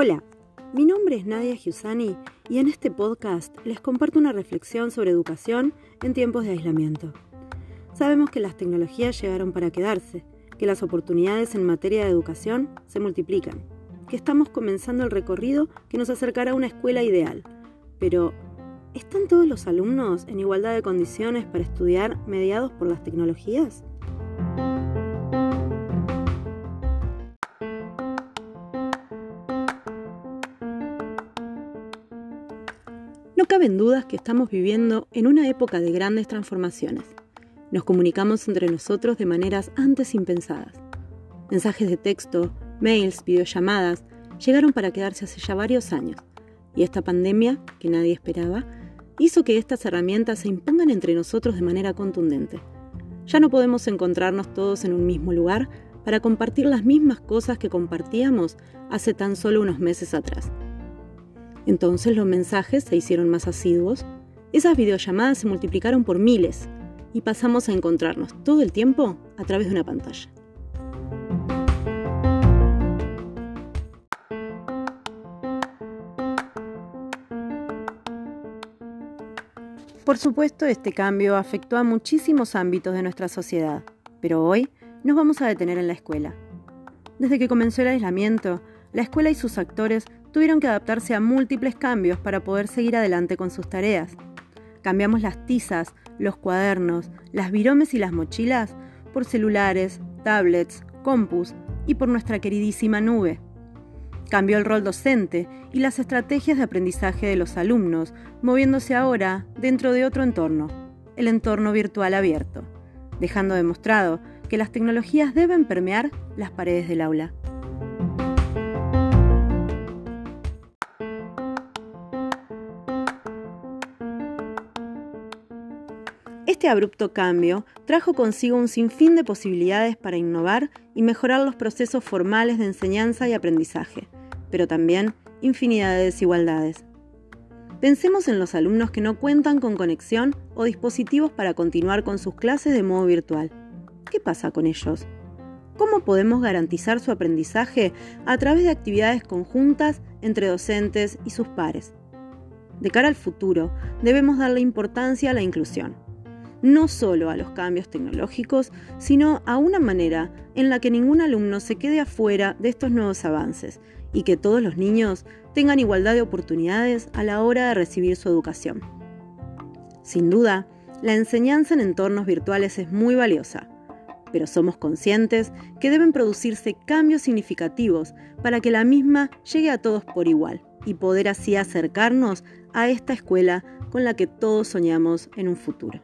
Hola, mi nombre es Nadia Giussani y en este podcast les comparto una reflexión sobre educación en tiempos de aislamiento. Sabemos que las tecnologías llegaron para quedarse, que las oportunidades en materia de educación se multiplican, que estamos comenzando el recorrido que nos acercará a una escuela ideal. Pero, ¿están todos los alumnos en igualdad de condiciones para estudiar mediados por las tecnologías? No caben dudas que estamos viviendo en una época de grandes transformaciones. Nos comunicamos entre nosotros de maneras antes impensadas. Mensajes de texto, mails, videollamadas llegaron para quedarse hace ya varios años. Y esta pandemia, que nadie esperaba, hizo que estas herramientas se impongan entre nosotros de manera contundente. Ya no podemos encontrarnos todos en un mismo lugar para compartir las mismas cosas que compartíamos hace tan solo unos meses atrás. Entonces los mensajes se hicieron más asiduos, esas videollamadas se multiplicaron por miles y pasamos a encontrarnos todo el tiempo a través de una pantalla. Por supuesto, este cambio afectó a muchísimos ámbitos de nuestra sociedad, pero hoy nos vamos a detener en la escuela. Desde que comenzó el aislamiento, la escuela y sus actores tuvieron que adaptarse a múltiples cambios para poder seguir adelante con sus tareas. Cambiamos las tizas, los cuadernos, las viromes y las mochilas por celulares, tablets, compus y por nuestra queridísima nube. Cambió el rol docente y las estrategias de aprendizaje de los alumnos, moviéndose ahora dentro de otro entorno, el entorno virtual abierto, dejando demostrado que las tecnologías deben permear las paredes del aula. Este abrupto cambio trajo consigo un sinfín de posibilidades para innovar y mejorar los procesos formales de enseñanza y aprendizaje, pero también infinidad de desigualdades. Pensemos en los alumnos que no cuentan con conexión o dispositivos para continuar con sus clases de modo virtual. ¿Qué pasa con ellos? ¿Cómo podemos garantizar su aprendizaje a través de actividades conjuntas entre docentes y sus pares? De cara al futuro, debemos darle importancia a la inclusión no solo a los cambios tecnológicos, sino a una manera en la que ningún alumno se quede afuera de estos nuevos avances y que todos los niños tengan igualdad de oportunidades a la hora de recibir su educación. Sin duda, la enseñanza en entornos virtuales es muy valiosa, pero somos conscientes que deben producirse cambios significativos para que la misma llegue a todos por igual y poder así acercarnos a esta escuela con la que todos soñamos en un futuro.